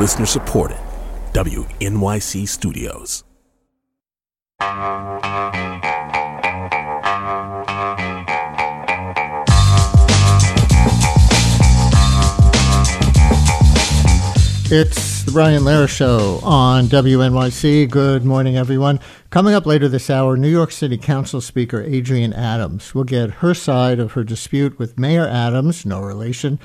Listener supported. WNYC Studios. It's the Brian Lehrer Show on WNYC. Good morning, everyone. Coming up later this hour, New York City Council Speaker Adrienne Adams will get her side of her dispute with Mayor Adams, no relation,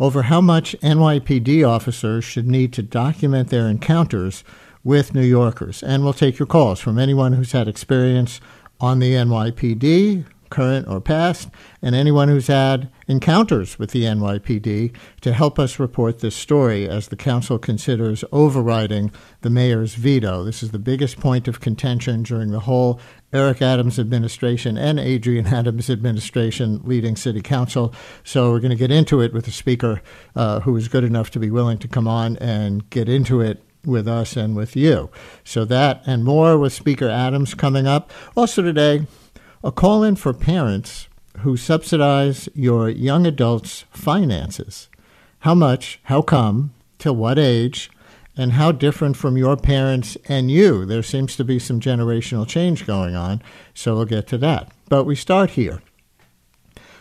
over how much NYPD officers should need to document their encounters with New Yorkers. And we'll take your calls from anyone who's had experience on the NYPD, current or past, and anyone who's had encounters with the NYPD to help us report this story as the council considers overriding the mayor's veto. This is the biggest point of contention during the whole Eric Adams administration and Adrienne Adams administration leading city council. So we're going to get into it with a speaker uh, who is good enough to be willing to come on and get into it with us and with you. So that and more with Speaker Adams coming up. Also today, a call in for parents who subsidize your young adults' finances. How much, how come, till what age, and how different from your parents and you. There seems to be some generational change going on, so we'll get to that. But we start here.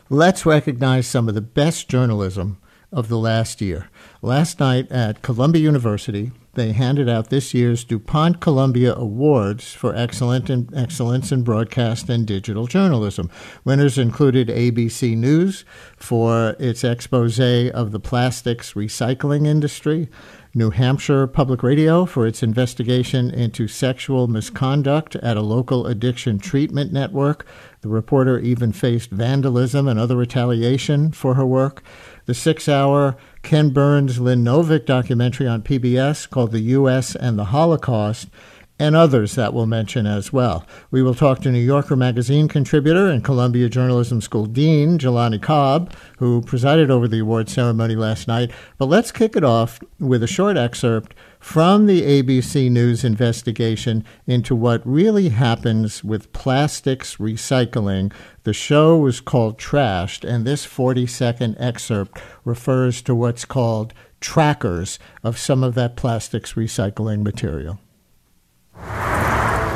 Let's recognize some of the best journalism of the last year. Last night at Columbia University, they handed out this year's DuPont Columbia Awards for excellent in, excellence in broadcast and digital journalism. Winners included ABC News for its expose of the plastics recycling industry, New Hampshire Public Radio for its investigation into sexual misconduct at a local addiction treatment network. The reporter even faced vandalism and other retaliation for her work. The six hour Ken Burns Lynn Novick documentary on PBS called The U.S. and the Holocaust, and others that we'll mention as well. We will talk to New Yorker Magazine contributor and Columbia Journalism School Dean Jelani Cobb, who presided over the award ceremony last night. But let's kick it off with a short excerpt from the ABC News investigation into what really happens with plastics recycling. The show was called Trashed, and this 40 second excerpt refers to what's called trackers of some of that plastics recycling material.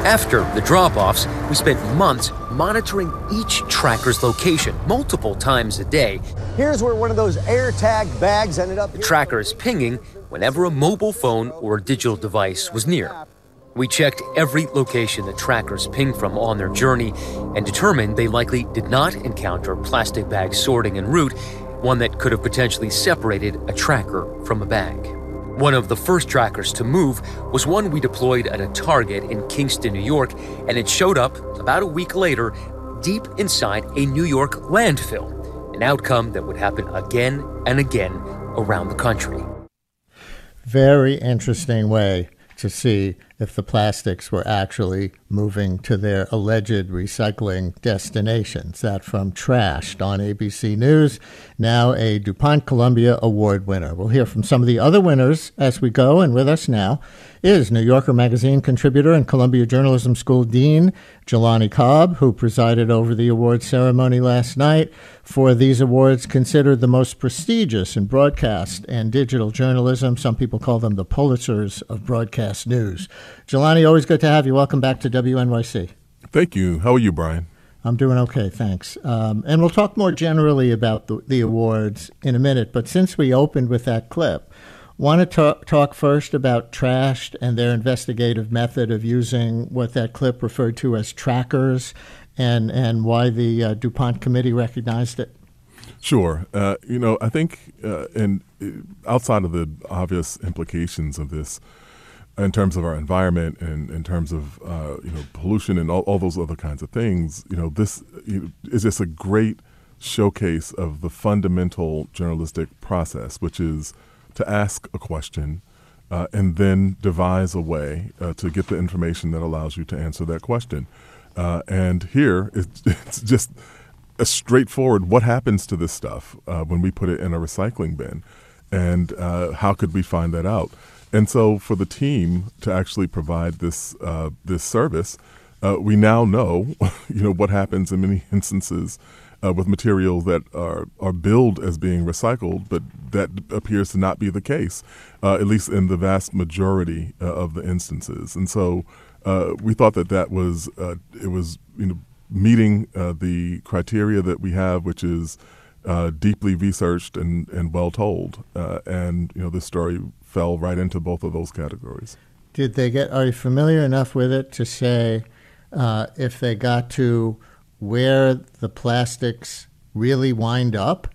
After the drop offs, we spent months monitoring each tracker's location multiple times a day. Here's where one of those air tagged bags ended up. The tracker is pinging whenever a mobile phone or digital device was near. We checked every location the trackers pinged from on their journey and determined they likely did not encounter plastic bag sorting en route, one that could have potentially separated a tracker from a bag. One of the first trackers to move was one we deployed at a target in Kingston, New York, and it showed up about a week later deep inside a New York landfill, an outcome that would happen again and again around the country. Very interesting way to see if the plastics were actually moving to their alleged recycling destinations. That from Trashed on ABC News, now a DuPont Columbia Award winner. We'll hear from some of the other winners as we go, and with us now is New Yorker Magazine contributor and Columbia Journalism School Dean Jelani Cobb, who presided over the award ceremony last night for these awards considered the most prestigious in broadcast and digital journalism. Some people call them the Pulitzers of broadcast news. Jelani, always good to have you. Welcome back to WNYC. Thank you. How are you, Brian? I'm doing okay, thanks. Um, and we'll talk more generally about the, the, awards in a minute. But since we opened with that clip, want to talk, talk first about Trashed and their investigative method of using what that clip referred to as trackers, and and why the uh, DuPont committee recognized it. Sure. Uh, you know, I think, uh, and uh, outside of the obvious implications of this, in terms of our environment and in terms of uh, you know pollution and all, all, those other kinds of things, you know this is just a great showcase of the fundamental journalistic process, which is to ask a question uh, and then devise a way uh, to get the information that allows you to answer that question. Uh, and here it's, it's, just a straightforward: what happens to this stuff uh, when we put it in a recycling bin, and uh, how could we find that out? And so, for the team to actually provide this uh, this service, uh, we now know, you know, what happens in many instances uh, with materials that are, are billed as being recycled, but that appears to not be the case, uh, at least in the vast majority uh, of the instances. And so uh, we thought that that was it was you know meeting the criteria that we have, which is deeply researched and, and well told. and you know this story fell right into both of those categories. Did they get? Are you familiar enough with it to say if they got to where the plastics really wind up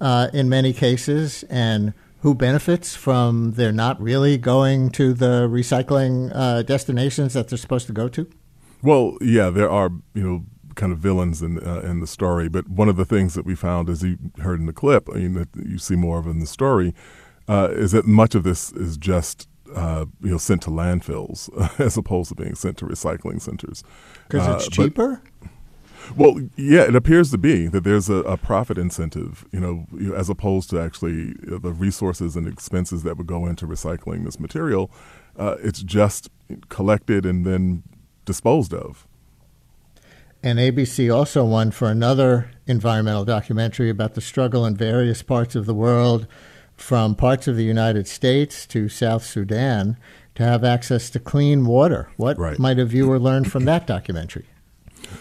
uh, in many cases and who benefits from they're not really going to the recycling uh, destinations that they're supposed to go to? Well, yeah, there are you know kind of villains in uh, in the story, but one of the things that we found, as you heard in the clip, I mean, that you see more of in the story, uh, is that much of this is just uh, you know sent to landfills as opposed to being sent to recycling centers because it's uh, cheaper. But, well, yeah, it appears to be that there's a, a profit incentive, you know, as opposed to actually the resources and expenses that would go into recycling this material. Uh, it's just collected and then disposed of. And ABC also won for another environmental documentary about the struggle in various parts of the world, from parts of the United States to South Sudan, to have access to clean water. What right. might a viewer learn from that documentary?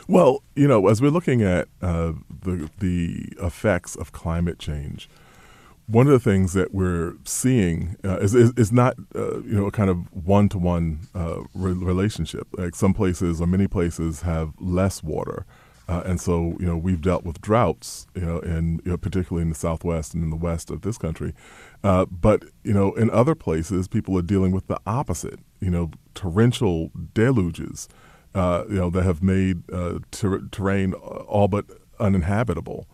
Well, you know, as we're looking at uh, the the effects of climate change, one of the things that we're seeing uh, is, is, is not uh, you know a kind of one to one relationship. Like some places or many places have less water, uh, and so you know we've dealt with droughts, you know, in you know, particularly in the southwest and in the west of this country. Uh, but you know, in other places, people are dealing with the opposite. You know, torrential deluges uh, you know, that have made uh, ter- terrain all but uninhabitable.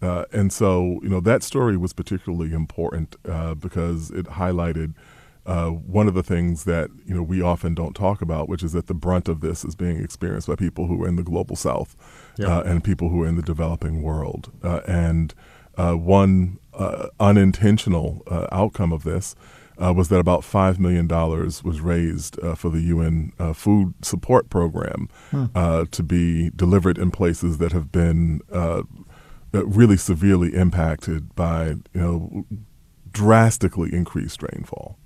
Uh, and so, you know, that story was particularly important uh, because it highlighted uh, one of the things that you know we often don't talk about, which is that the brunt of this is being experienced by people who are in the global south yeah. Uh, and people who are in the developing world. and one unintentional outcome of this uh, was that about $5 million was raised uh, for the UN uh, food support program hmm. Uh, to be delivered in places that have been uh, uh, really severely impacted by you know drastically increased rainfall.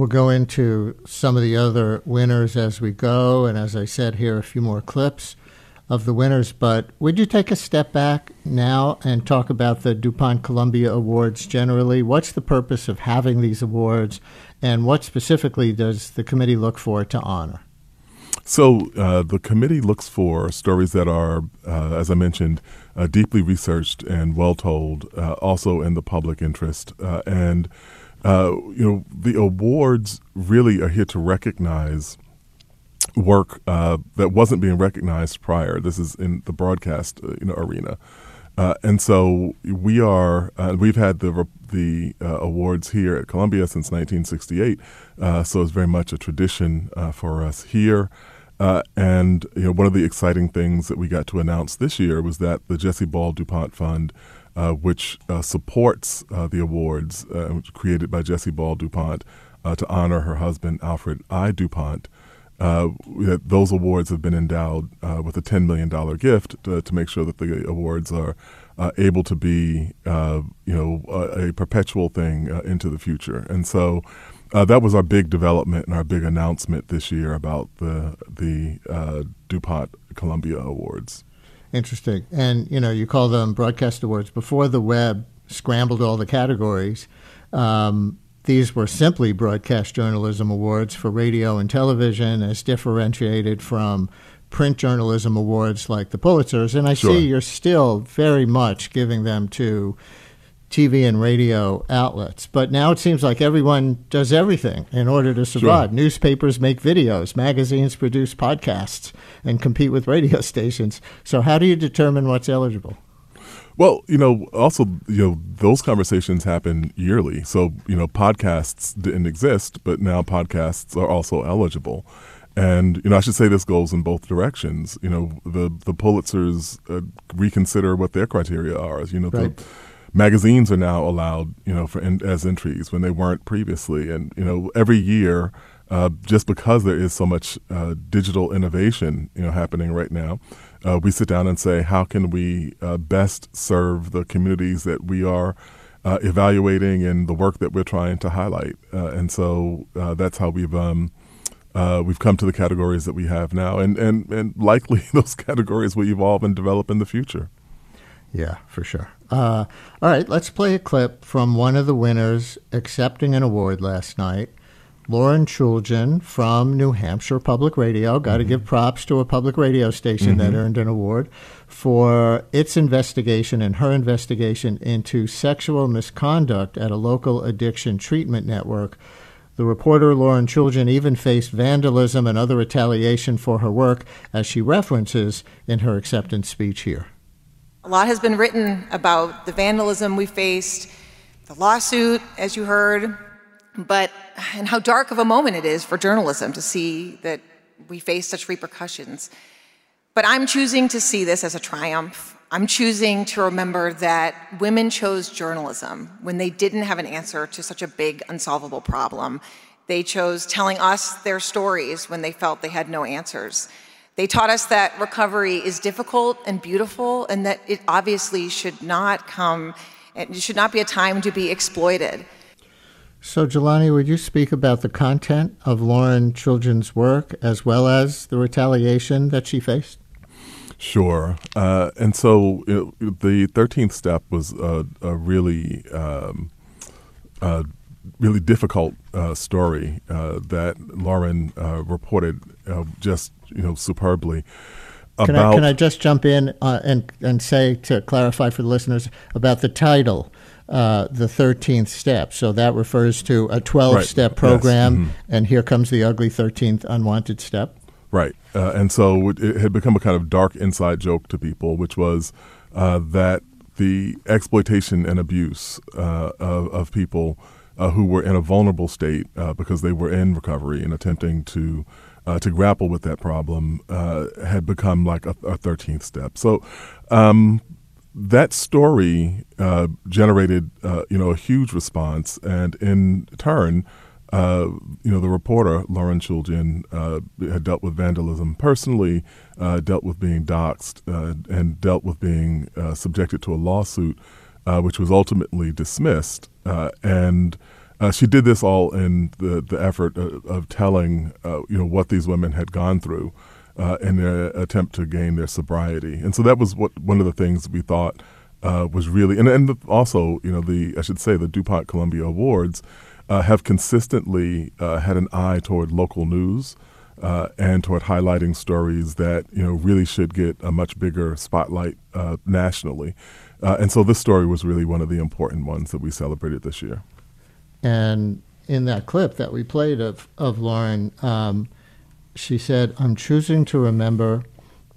We'll go into some of the other winners as we go, and as I said here, a few more clips of the winners. But would you take a step back now and talk about the DuPont Columbia Awards generally? What's the purpose of having these awards, and what specifically does the committee look for to honor? So uh, the committee looks for stories that are, uh, as I mentioned, uh, deeply researched and well told, uh, also in the public interest, uh, and uh, you know the awards really are here to recognize work uh, that wasn't being recognized prior. This is in the broadcast uh, you know, arena. Uh, and so we are. Uh, we've had the the uh, awards here at Columbia since 1968. Uh, so it's very much a tradition for us here. and you know, one of the exciting things that we got to announce this year was that the Jessie Ball Dupont Fund, which supports the awards created by Jessie Ball Dupont to honor her husband Alfred I. Dupont, uh, those awards have been endowed uh, with a $10 million gift to, to, make sure that the awards are uh, able to be, uh, you know, a, a perpetual thing uh, into the future. And so uh, that was our big development and our big announcement this year about the the DuPont Columbia Awards. Interesting. And, you know, you call them broadcast awards. Before the web scrambled all the categories, um, these were simply broadcast journalism awards for radio and television, as differentiated from print journalism awards like the Pulitzers. And I sure. see you're still very much giving them to TV and radio outlets. But now it seems like everyone does everything in order to survive. Sure. Newspapers make videos, magazines produce podcasts, and compete with radio stations. So, how do you determine what's eligible? Well, you know, also, you know, those conversations happen yearly. So, you know, podcasts didn't exist, but now podcasts are also eligible. And you know, I should say this goes in both directions. You know, the the Pulitzers uh, reconsider what their criteria are. You know, right. the magazines are now allowed. You know, for in, as entries when they weren't previously. And you know, every year, uh, just because there is so much uh, digital innovation, you know, happening right now, uh, we sit down and say, how can we uh, best serve the communities that we are uh, evaluating and the work that we're trying to highlight? Uh, and so that's how we've um, uh, we've come to the categories that we have now, and and and likely those categories will evolve and develop in the future. Yeah, for sure. all right, let's play a clip from one of the winners accepting an award last night. Lauren Chooljian from New Hampshire Public Radio. Got to mm-hmm. give props to a public radio station mm-hmm. that earned an award for its investigation and her investigation into sexual misconduct at a local addiction treatment network. The reporter Lauren Chooljian even faced vandalism and other retaliation for her work, as she references in her acceptance speech here. A lot has been written about the vandalism we faced, the lawsuit, as you heard, but and how dark of a moment it is for journalism to see that we face such repercussions. But I'm choosing to see this as a triumph. I'm choosing to remember that women chose journalism when they didn't have an answer to such a big, unsolvable problem. They chose telling us their stories when they felt they had no answers. They taught us that recovery is difficult and beautiful, and that it obviously should not come, it should not be a time to be exploited. So, Jelani, would you speak about the content of Lauren Chooljian's work as well as the retaliation that she faced? Sure. Uh, and so it, the 13th step was a, a really, um, a really difficult uh, story uh, that Lauren uh, reported uh, just, you know, superbly. Can I, can I just jump in uh, and, and say to clarify for the listeners about the title? Uh, the 13th step. So that refers to a 12 right. step program, yes. mm-hmm. and here comes the ugly 13th unwanted step. Right. Uh, and so it had become a kind of dark inside joke to people, which was uh, that the exploitation and abuse uh, of, of, people uh, who were in a vulnerable state because they were in recovery and attempting to to grapple with that problem had become like a, a 13th step. So um, that story uh, generated, uh, you know, a huge response, and in turn, uh, you know, the reporter Lauren Chooljian uh, had dealt with vandalism personally, uh, dealt with being doxxed, uh, and dealt with being subjected to a lawsuit, which was ultimately dismissed. and she did this all in the the effort of, of telling, you know, what these women had gone through uh, in their attempt to gain their sobriety. And so that was what one of the things we thought uh, was really, and, and also, you know, the I should say the DuPont Columbia Awards uh, have consistently uh, had an eye toward local news. Uh, and toward highlighting stories that you know really should get a much bigger spotlight uh, nationally, and so this story was really one of the important ones that we celebrated this year. And in that clip that we played of of Lauren, um, she said, I'm choosing to remember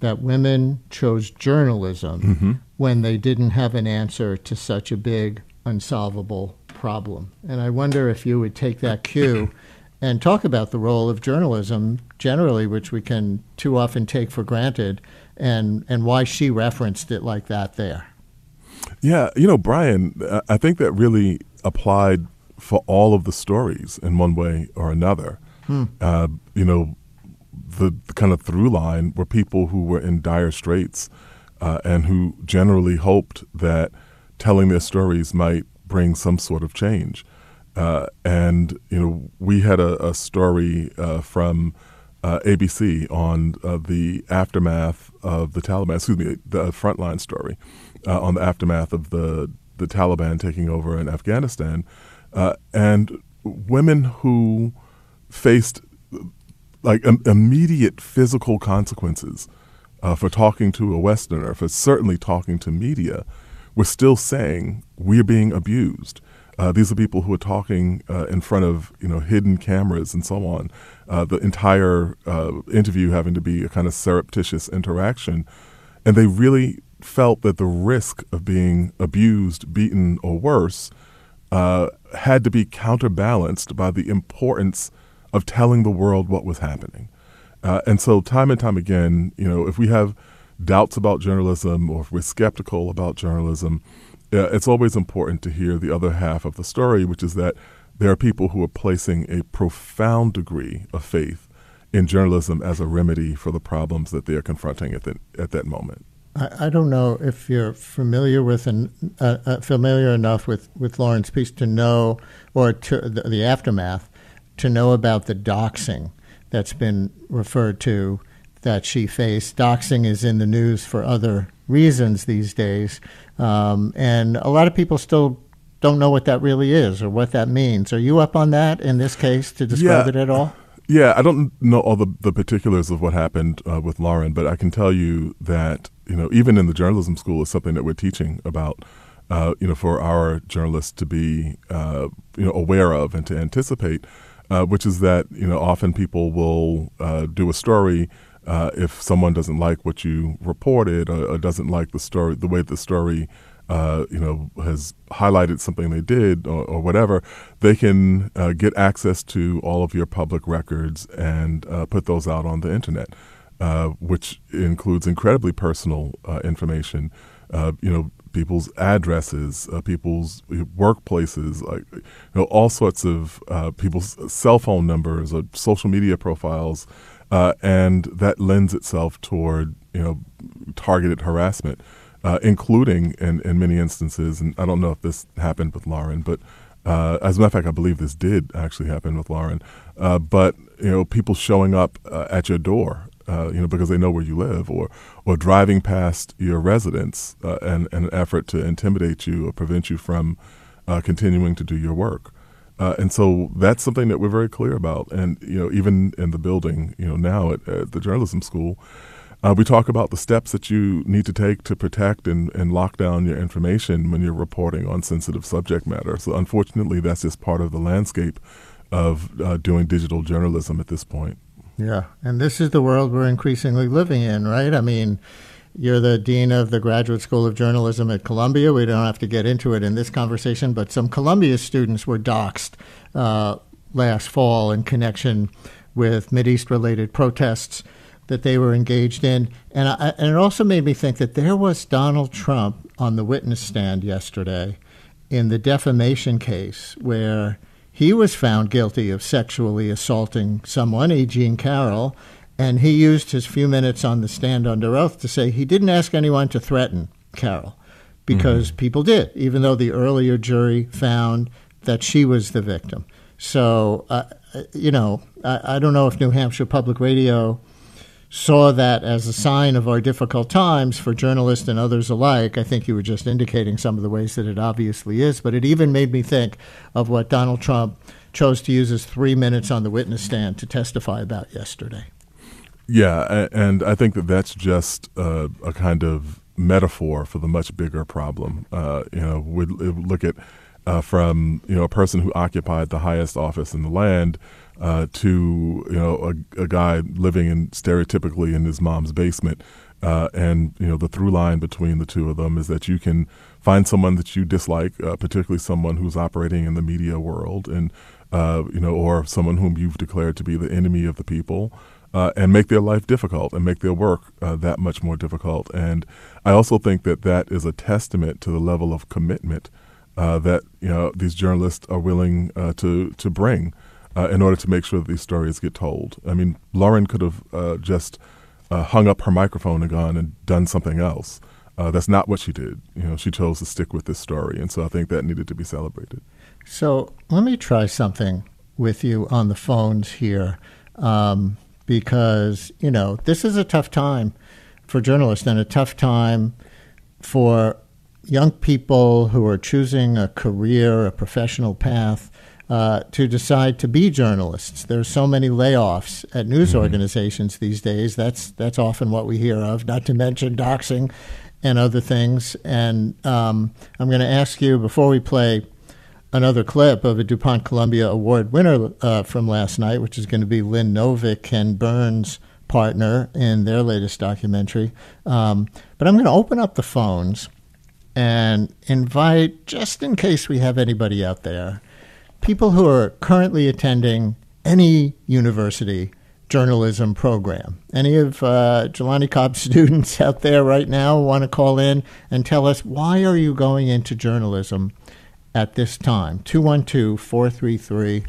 that women chose journalism mm-hmm. when they didn't have an answer to such a big, unsolvable problem. And I wonder if you would take that cue and talk about the role of journalism generally, which we can too often take for granted, and, and why she referenced it like that there. Yeah, you know, Brian, I think that really applied for all of the stories in one way or another. Hmm. Uh, you know, the, the, kind of through line were people who were in dire straits uh, and who generally hoped that telling their stories might bring some sort of change. Uh, and you know, we had a, a story uh, from uh, ABC on uh, the aftermath of the Taliban. Excuse me, the frontline story uh, on the aftermath of the the Taliban taking over in Afghanistan, and women who faced like immediate physical consequences uh, for talking to a Westerner, for certainly talking to media, we're still saying we're being abused. Uh, these are people who are talking uh, in front of you know hidden cameras and so on. Uh, the entire uh, interview having to be a kind of surreptitious interaction, and they really felt that the risk of being abused, beaten, or worse uh, had to be counterbalanced by the importance of telling the world what was happening. Uh, and so, time and time again, you know, if we have doubts about journalism or if we're skeptical about journalism, uh, it's always important to hear the other half of the story, which is that there are people who are placing a profound degree of faith in journalism as a remedy for the problems that they are confronting at, the, at that moment. I, I don't know if you're familiar with an, uh, uh, familiar enough with, with Lauren's piece to know, or to the, the aftermath, to know about the doxing that's been referred to that she faced. Doxing is in the news for other reasons these days, um, and a lot of people still don't know what that really is or what that means. Are you up on that in this case to describe Yeah. it at all? Yeah, I don't know all the, the particulars of what happened uh, with Lauren, but I can tell you that you know even in the journalism school is something that we're teaching about. Uh, you know, for our journalists to be uh, you know aware of and to anticipate, uh, which is that you know often people will uh, do a story uh, if someone doesn't like what you reported or, or doesn't like the story, the way the story uh, you know, has highlighted something they did or, or whatever, they can get access to all of your public records and put those out on the internet, uh, which includes incredibly personal uh, information. Uh, you know, people's addresses, uh, people's workplaces, like you know, all sorts of people's cell phone numbers or social media profiles, and that lends itself toward you know targeted harassment uh, including in, in many instances, and I don't know if this happened with Lauren, but uh, as a matter of fact, I believe this did actually happen with Lauren. Uh, but you know, people showing up at your door, uh, you know, because they know where you live, or or driving past your residence uh, in, in an effort to intimidate you or prevent you from uh, continuing to do your work. Uh, and so that's something that we're very clear about. And you know, even in the building, you know, now at, at the journalism school, uh, we talk about the steps that you need to take to protect and, and lock down your information when you're reporting on sensitive subject matter. So, unfortunately, that's just part of the landscape of uh, doing digital journalism at this point. Yeah, and this is the world we're increasingly living in, right? I mean, you're the dean of the Graduate School of Journalism at Columbia. We don't have to get into it in this conversation, but some Columbia students were doxxed uh, last fall in connection with Mideast related protests that they were engaged in. And, I, and it also made me think that there was Donald Trump on the witness stand yesterday in the defamation case where he was found guilty of sexually assaulting someone, E. Jean Carroll, and he used his few minutes on the stand under oath to say he didn't ask anyone to threaten Carroll because people did, even though the earlier jury found that she was the victim. So, uh, you know, I, I don't know if New Hampshire Public Radio saw that as a sign of our difficult times for journalists and others alike. I think you were just indicating some of the ways that it obviously is, but it even made me think of what Donald Trump chose to use his three minutes on the witness stand to testify about yesterday. Yeah, and I think that that's just uh, a kind of metaphor for the much bigger problem. Uh, you know, we look at uh, from you know a person who occupied the highest office in the land uh, to you know a, a guy living in stereotypically in his mom's basement. Uh, and you know the through line between the two of them is that you can find someone that you dislike, uh, particularly someone who's operating in the media world, and uh, you know, or someone whom you've declared to be the enemy of the people, uh, and make their life difficult and make their work uh, that much more difficult. And I also think that that is a testament to the level of commitment that you know these journalists are willing to to bring uh, in order to make sure that these stories get told. I mean, Lauren could have uh, just uh, hung up her microphone and gone and done something else. Uh, that's not what she did. You know, she chose to stick with this story, and so I think that needed to be celebrated. So let me try something with you on the phones here, um, because you know this is a tough time for journalists and a tough time for young people who are choosing a career, a professional path. Uh, to decide to be journalists, there's so many layoffs at news organizations these days. That's that's often what we hear of. Not to mention doxing and other things. And um, I'm going to ask you before we play another clip of a DuPont Columbia Award winner uh, from last night, which is going to be Lynn Novick, Ken Burns' partner in their latest documentary. Um, but I'm going to open up the phones and invite, just in case we have anybody out there, people who are currently attending any university journalism program. Any of uh, Jelani Cobb's students out there right now want to call in and tell us why are you going into journalism at this time? 212 433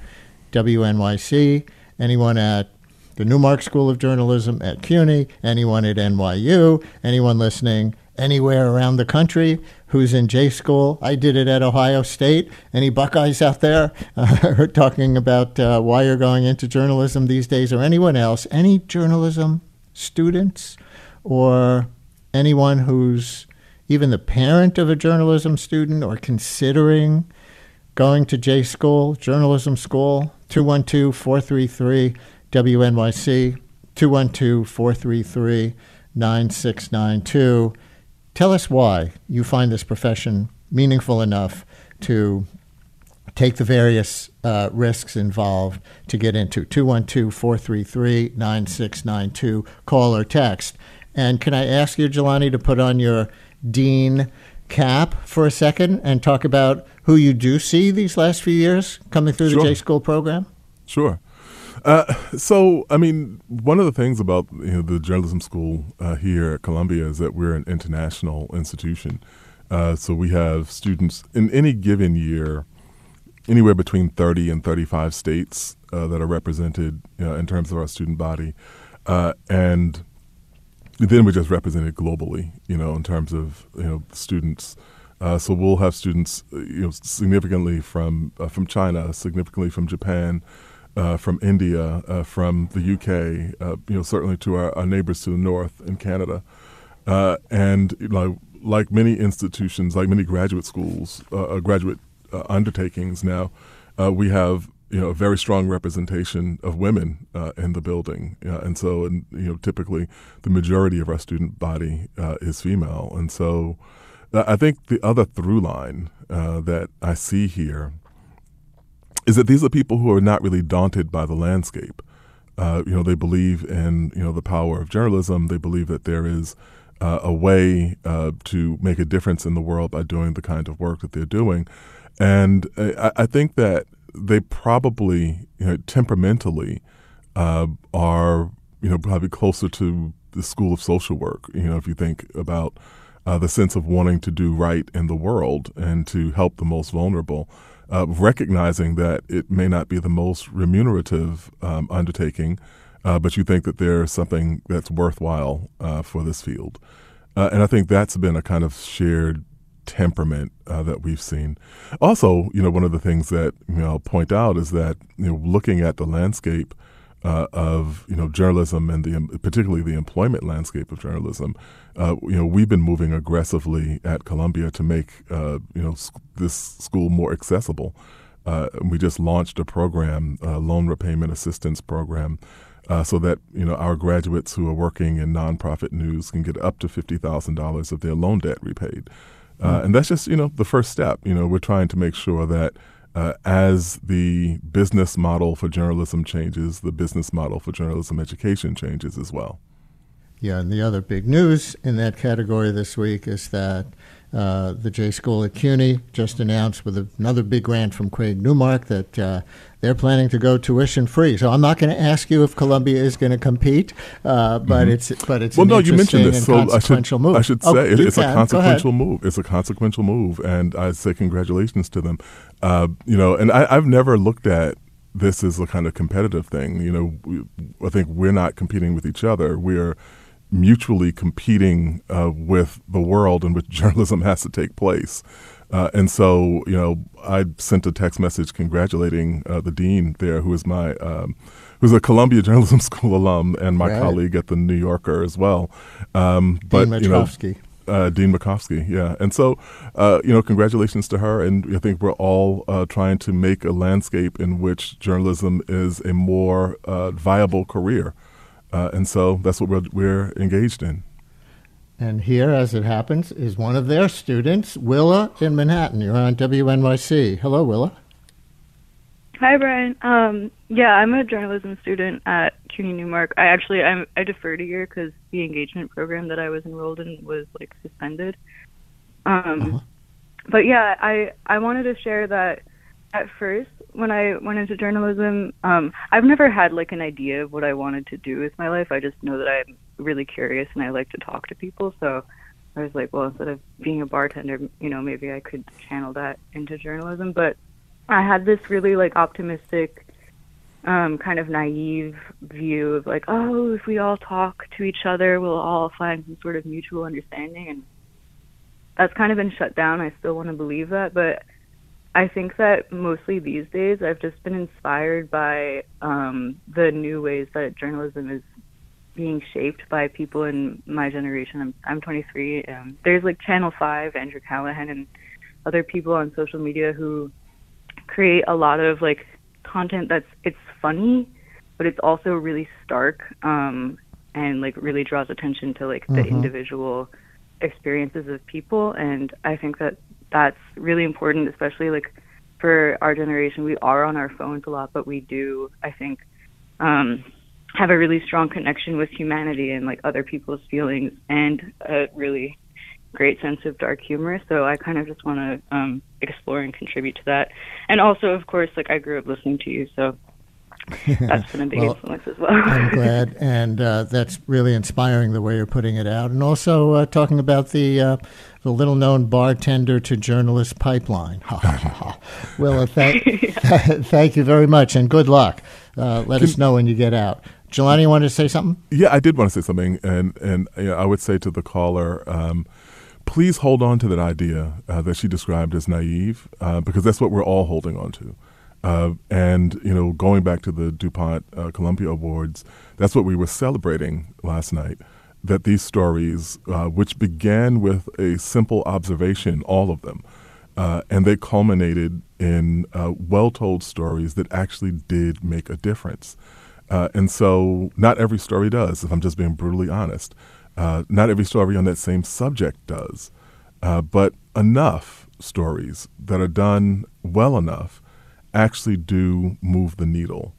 WNYC. Anyone at the Newmark School of Journalism at CUNY, anyone at NYU, anyone listening anywhere around the country who's in J school. I did it at Ohio State. Any Buckeyes out there uh, talking about uh, why you're going into journalism these days, or anyone else? Any journalism students or anyone who's even the parent of a journalism student or considering going to J School, journalism school, 212 433 WNYC, 212 433 9692. Tell us why you find this profession meaningful enough to take the various uh, risks involved to get into 212 433 9692. Call or text. And can I ask you, Jelani, to put on your Dean cap for a second and talk about who you do see these last few years coming through Sure. the J School program? Sure. Uh, so, I mean, one of the things about you know, the journalism school uh, here at Columbia is that we're an international institution. Uh, so we have students in any given year, anywhere between 30 and 35 states uh, that are represented uh, in terms of our student body. And then we're just represented globally, you know, in terms of you know students. Uh, so we'll have students, you know, significantly from uh, from China, significantly from Japan, uh, from India, uh, from the UK, uh, you know, certainly to our, our neighbors to the north in Canada, uh, and like many institutions, like many graduate schools, uh, uh, graduate undertakings now, we have you know a very strong representation of women in the building, and so and you know typically the majority of our student body is female, and so I think the other through line that I see here is that these are people who are not really daunted by the landscape. Uh, you know, they believe in you know the power of journalism. They believe that there is uh, a way uh, to make a difference in the world by doing the kind of work that they're doing, and uh, I, I think that they probably you know, temperamentally uh, are you know probably closer to the school of social work. You know, if you think about uh, the sense of wanting to do right in the world and to help the most vulnerable, uh, recognizing that it may not be the most remunerative um, undertaking, uh, but you think that there's something that's worthwhile uh, for this field. Uh, and I think that's been a kind of shared temperament uh, that we've seen. Also, you know, one of the things that you know I'll point out is that you know looking at the landscape uh, of you know journalism and the particularly the employment landscape of journalism, uh, you know we've been moving aggressively at Columbia to make uh, you know sc- this school more accessible. Uh, we just launched a program, a loan repayment assistance program, uh, so that you know our graduates who are working in nonprofit news can get up to fifty thousand dollars of their loan debt repaid. Uh, and that's just you know the first step. You know, we're trying to make sure that uh, as the business model for journalism changes, the business model for journalism education changes as well. Yeah, and the other big news in that category this week is that uh, the J School at CUNY just announced with another big grant from Craig Newmark that uh, they're planning to go tuition free. So I'm not going to ask you if Columbia is going to compete, uh, but it's but it's Mm-hmm. Well, no, you mentioned this, so I should consequential move. I should Oh, say it- it's a can. Ahead. consequential move. It's a consequential move, and I say congratulations to them. Uh, you know, and I, I've never looked at this as a kind of competitive thing. You know, I think we're not competing with each other. We're mutually competing uh, with the world in which journalism has to take place. Uh, and so, you know, I sent a text message congratulating uh, the dean there, who is my, um, who's a Columbia Journalism School alum and my Right. colleague at the New Yorker as well. Um, but Dean you know, uh, Dean Mochkofsky, yeah. And so, uh, you know, congratulations to her. And I think we're all uh, trying to make a landscape in which journalism is a more uh, viable career. Uh, and so that's what we're, we're engaged in. And here, as it happens, is one of their students, Willa in Manhattan. You're on WNYC. Hello, Willa. Hi, Brian. Um, yeah, I'm a journalism student at CUNY Newmark. I actually I'm, I deferred a year because the engagement program that I was enrolled in was like suspended. Um, But yeah, I I wanted to share that at first when I went into journalism, um, I've never had like an idea of what I wanted to do with my life. I just know that I'm really curious and I like to talk to people. So I was like, well, instead of being a bartender, you know, maybe I could channel that into journalism. But I had this really like optimistic um, kind of naive view of like, oh, if we all talk to each other, we'll all find some sort of mutual understanding, and that's kind of been shut down. I still want to believe that, but I think that mostly these days I've just been inspired by um, the new ways that journalism is being shaped by people in my generation. I'm I'm 23. and there's like Channel Five, Andrew Callaghan, and other people on social media who create a lot of like content that's it's funny, but it's also really stark um, and like really draws attention to like the Mm-hmm. individual experiences of people. And I think that that's really important, especially like for our generation. We are on our phones a lot, but we do, I think, um, have a really strong connection with humanity and like other people's feelings and a really great sense of dark humor. So I kind of just want to um, explore and contribute to that. And also, of course, like I grew up listening to you, so that's been a big Well, influence as well. I'm glad, and uh, that's really inspiring the way you're putting it out, and also uh, talking about the uh, the little known bartender to journalist pipeline. Well, uh, thank thank you very much, and good luck. Uh, let us know when you get out. Jelani, you wanted to say something? Yeah, I did want to say something, and and you know, I would say to the caller, um, please hold on to that idea uh, that she described as naive, uh, because that's what we're all holding on to. Uh, and you know, going back to the DuPont uh, Columbia Awards, that's what we were celebrating last night. That these stories, uh, which began with a simple observation, all of them, uh, and they culminated in uh, well-told stories that actually did make a difference. Uh, and so, not every story does. If I'm just being brutally honest, not every story on that same subject does. But enough stories that are done well enough actually do move the needle.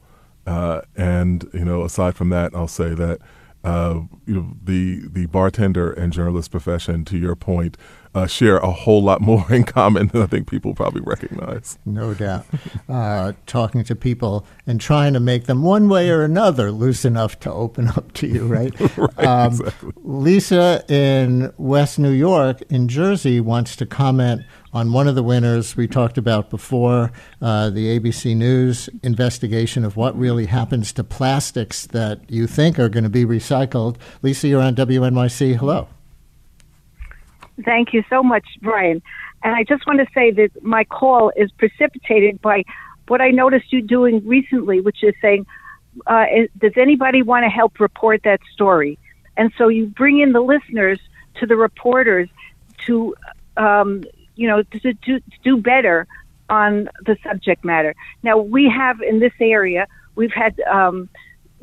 Uh, and you know, aside from that, I'll say that uh, you know the the bartender and journalist profession, to your point, uh, share a whole lot more in common than I think people probably recognize. No doubt. Uh, talking to people and trying to make them one way or another loose enough to open up to you, right? Um, exactly. Lisa in West New York, in Jersey, wants to comment on one of the winners we talked about before uh, the ABC News investigation of what really happens to plastics that you think are going to be recycled. Lisa, you're on WNYC. Hello. Thank you so much, Brian. And I just want to say that my call is precipitated by what I noticed you doing recently, which is saying, uh, does anybody want to help report that story? And so you bring in the listeners to the reporters to, um, you know, to, to, to do better on the subject matter. Now, we have in this area, we've had um,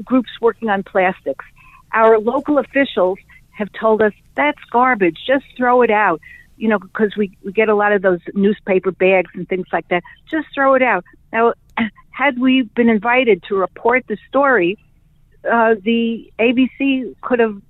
groups working on plastics. Our local officials have told us that's garbage, just throw it out. You know, because we, we get a lot of those newspaper bags and things like that. Just throw it out. Now, had we been invited to report the story, uh, the ABC could have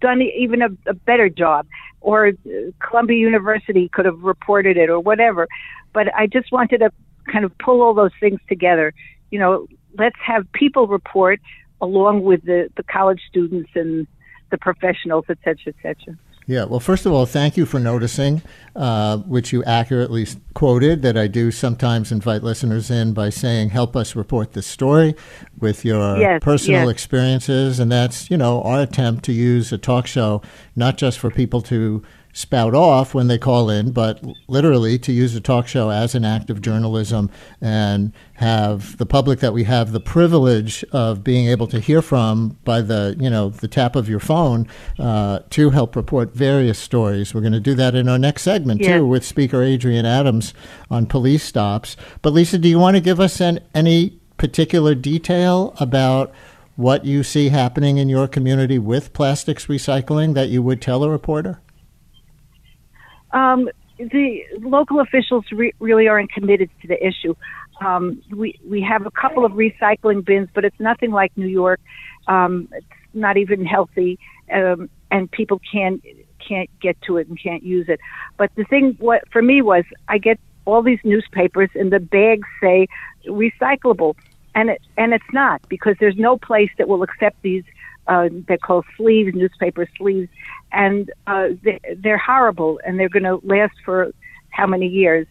done even a, a better job, or uh, Columbia University could have reported it, or whatever. But I just wanted to kind of pull all those things together. You know, let's have people report along with the, the college students and the professionals, et cetera, et cetera. Yeah, well, first of all, thank you for noticing, uh, which you accurately quoted, that I do sometimes invite listeners in by saying, help us report this story with your Yes, personal yes. experiences. And that's, you know, our attempt to use a talk show not just for people to spout off when they call in, but literally to use a talk show as an act of journalism and have the public that we have the privilege of being able to hear from by the you know the tap of your phone uh, to help report various stories. We're going to do that in our next segment Yeah. too with Speaker Adrienne Adams on police stops. But Lisa, do you want to give us an, any particular detail about? What you see happening in your community with plastics recycling that you would tell a reporter? Um, the local officials re- really aren't committed to the issue. Um, we we have a couple of recycling bins, but it's nothing like New York. Um, it's not even healthy, um, and people can't can't get to it and can't use it. But the thing, what for me was, I get all these newspapers, and the bags say recyclable, and it and it's not because there's no place that will accept these. Uh, they're called sleeves, newspaper sleeves, and uh, they, they're horrible, and they're going to last for how many years?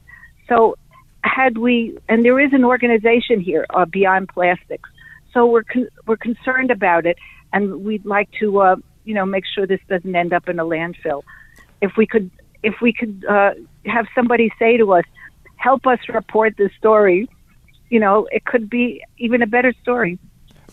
So had we, and there is an organization here, uh, Beyond Plastics, so we're con- we're concerned about it, and we'd like to, uh, you know, make sure this doesn't end up in a landfill. If we could, if we could uh, have somebody say to us, "Help us report this story," you know, it could be even a better story.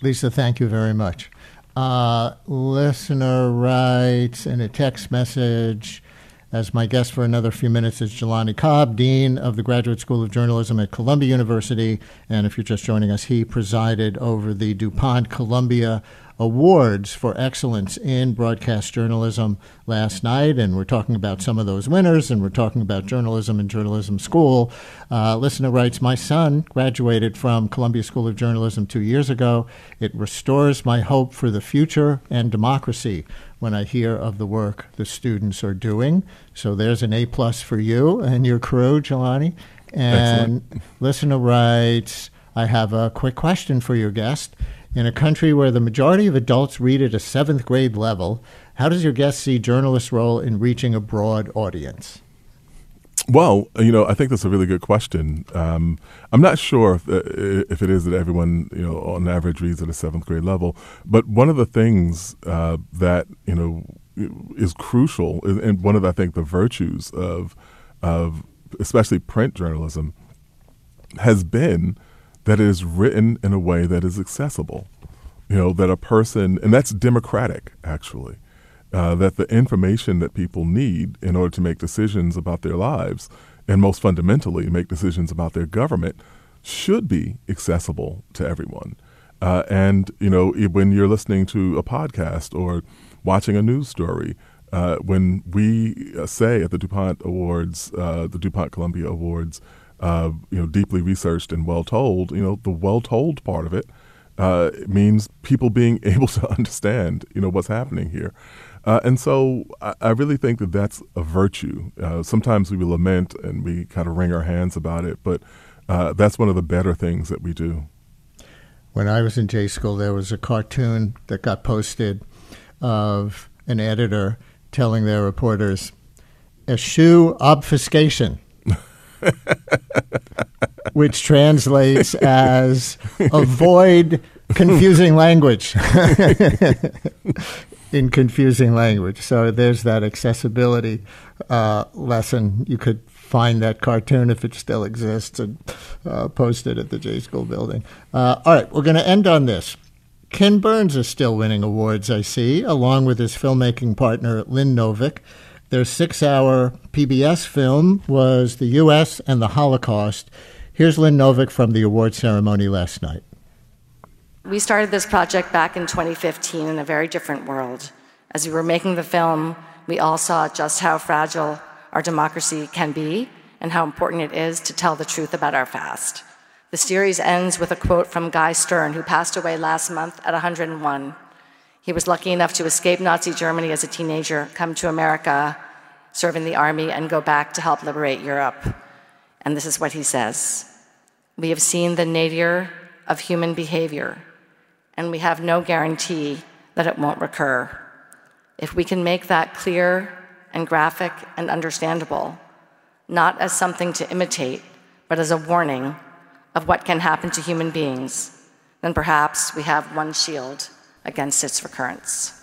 Lisa, thank you very much. Uh, listener writes in a text message. As my guest for another few minutes is Jelani Cobb, Dean of the Graduate School of Journalism at Columbia University. And if you're just joining us, he presided over the DuPont Columbia awards for excellence in broadcast journalism last night, and we're talking about some of those winners, and we're talking about journalism and journalism school. Uh, listener writes, My son graduated from Columbia School of Journalism two years ago. It restores my hope for the future and democracy when I hear of the work the students are doing. So there's an A plus for you and your crew, Jelani. And Excellent. listener writes, I have a quick question for your guest. In a country where the majority of adults read at a seventh grade level, how does your guest see journalists' role in reaching a broad audience? Well, you know, I think that's a really good question. Um, I'm not sure if, uh, if it is that everyone, you know, on average reads at a seventh grade level, but one of the things uh, that you know is crucial, and one of the, I think the virtues of of especially print journalism has been that is written in a way that is accessible. You know, that a person, and that's democratic actually uh, that the information that people need in order to make decisions about their lives, and most fundamentally, make decisions about their government, should be accessible to everyone. Uh, and you know, when you're listening to a podcast or watching a news story, uh, when we uh, say at the DuPont Awards, uh, the DuPont Columbia Awards, uh, you know, deeply researched and well told, you know, the well told part of it uh, means people being able to understand, you know, what's happening here. Uh, and so I, I, really think that that's a virtue. Uh, sometimes we lament and we kind of wring our hands about it, but uh, that's one of the better things that we do. When I was in J school, there was a cartoon that got posted of an editor telling their reporters, eschew obfuscation. Which translates as avoid confusing language in confusing language. So there's that accessibility uh, lesson. You could find that cartoon if it still exists and uh, post it at the J School building. Uh, all right, we're going to end on this. Ken Burns is still winning awards, I see, along with his filmmaking partner, Lynn Novick. Their six hour PBS film was The U.S. and the Holocaust. Here's Lynn Novick from the award ceremony last night. We started this project back in 2015 in a very different world. As we were making the film, we all saw just how fragile our democracy can be and how important it is to tell the truth about our past. The series ends with a quote from Guy Stern, who passed away last month at 101. He was lucky enough to escape Nazi Germany as a teenager, come to America, serve in the army, and go back to help liberate Europe. And this is what he says We have seen the nadir of human behavior and we have no guarantee that it won't recur. If we can make that clear and graphic and understandable, not as something to imitate, but as a warning of what can happen to human beings, then perhaps we have one shield against its recurrence.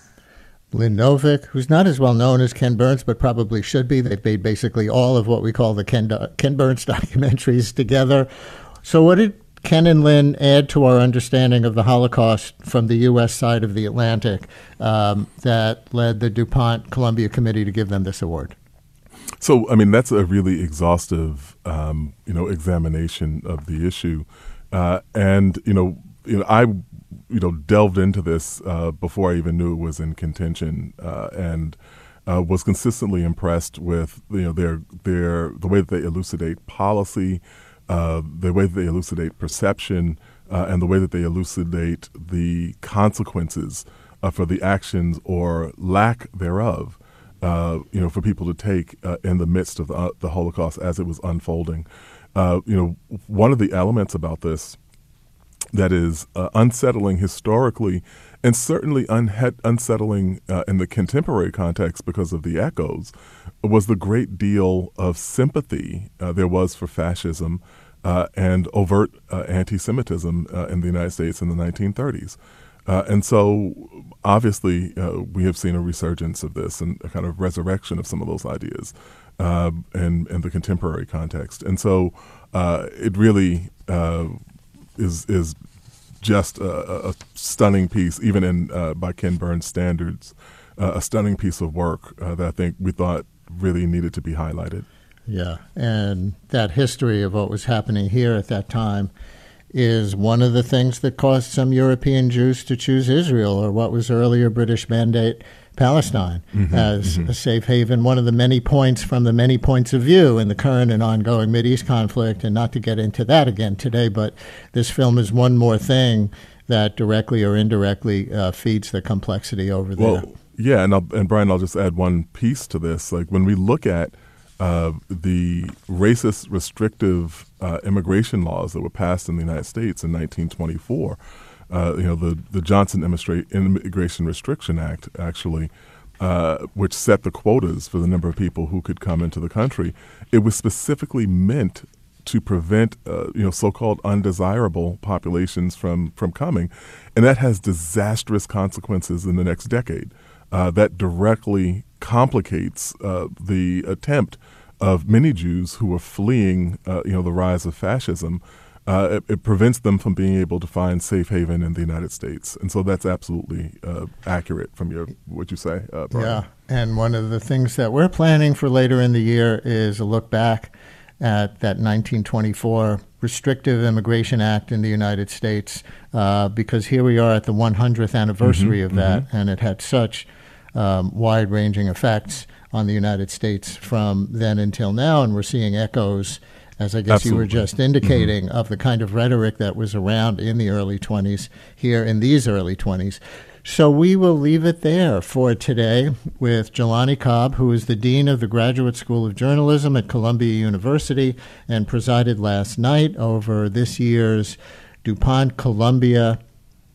Lynn Novick, who's not as well known as Ken Burns, but probably should be. They've made basically all of what we call the Ken, Ken Burns documentaries together. So, what did Ken and Lynn add to our understanding of the Holocaust from the U.S. side of the Atlantic um, that led the DuPont Columbia Committee to give them this award? So, I mean, that's a really exhaustive, um, you know, examination of the issue, uh, and you know, you know, I, you know, delved into this uh, before I even knew it was in contention, uh, and uh, was consistently impressed with you know their their the way that they elucidate policy, uh, the way that they elucidate perception uh, and the way that they elucidate the consequences for the actions or lack thereof, you know, for people to take in the midst of the, the, Holocaust as it was unfolding. you know, one of the elements about this that is unsettling historically and certainly unhe- unsettling uh, in the contemporary context because of the echoes was the great deal of sympathy uh, there was for fascism uh, and overt uh, anti-Semitism uh, in the United States in the 1930s. Uh, and so, obviously, uh, we have seen a resurgence of this and a kind of resurrection of some of those ideas uh, in, in the contemporary context. And so, it really is is just a, a, stunning piece, even in uh, by Ken Burns standards, uh, a stunning piece of work uh, that I think we thought really needed to be highlighted. Yeah, and that history of what was happening here at that time is one of the things that caused some European Jews to choose Israel or what was earlier British mandate Palestine mm-hmm, as mm-hmm. a safe haven. One of the many points from the many points of view in the current and ongoing East conflict, and not to get into that again today, but this film is one more thing that directly or indirectly uh, feeds the complexity over there. Yeah, and, I'll, and Brian, I'll just add one piece to this. Like when we look at uh, the racist, restrictive uh, immigration laws that were passed in the United States in 1924. Uh, you know, the, the Johnson Immigration Restriction Act, actually, uh, which set the quotas for the number of people who could come into the country, it was specifically meant to prevent, uh, you know, so-called undesirable populations from from coming, and that has disastrous consequences in the next decade. Uh, that directly complicates uh, the attempt of many Jews who are fleeing, uh, you know, the rise of fascism. Uh, it, it, prevents them from being able to find safe haven in the United States, and so that's absolutely uh, accurate from your what you say. Uh, yeah, and one of the things that we're planning for later in the year is a look back at that 1924 Restrictive Immigration Act in the United States, uh, because here we are at the 100th anniversary mm-hmm, of that, mm-hmm. and it had such um, wide ranging effects on the United States from then until now. And we're seeing echoes, as I guess Absolutely. you were just indicating, mm-hmm. of the kind of rhetoric that was around in the early 20s here in these early 20s. So we will leave it there for today with Jelani Cobb, who is the Dean of the Graduate School of Journalism at Columbia University and presided last night over this year's DuPont Columbia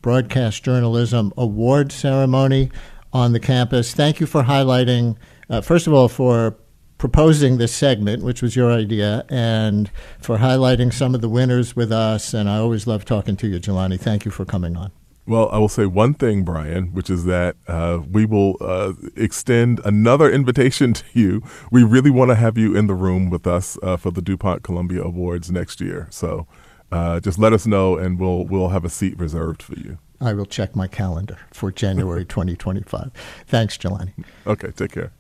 Broadcast Journalism Award ceremony on the campus. Thank you for highlighting, uh, first of all, for proposing this segment, which was your idea, and for highlighting some of the winners with us. And I always love talking to you, Jelani. Thank you for coming on. Well, I will say one thing, Brian, which is that uh, we will uh, extend another invitation to you. We really want to have you in the room with us uh, for the DuPont Columbia Awards next year. So uh, just let us know, and we'll we'll have a seat reserved for you. I will check my calendar for January 2025. Thanks, Jelani. Okay, take care.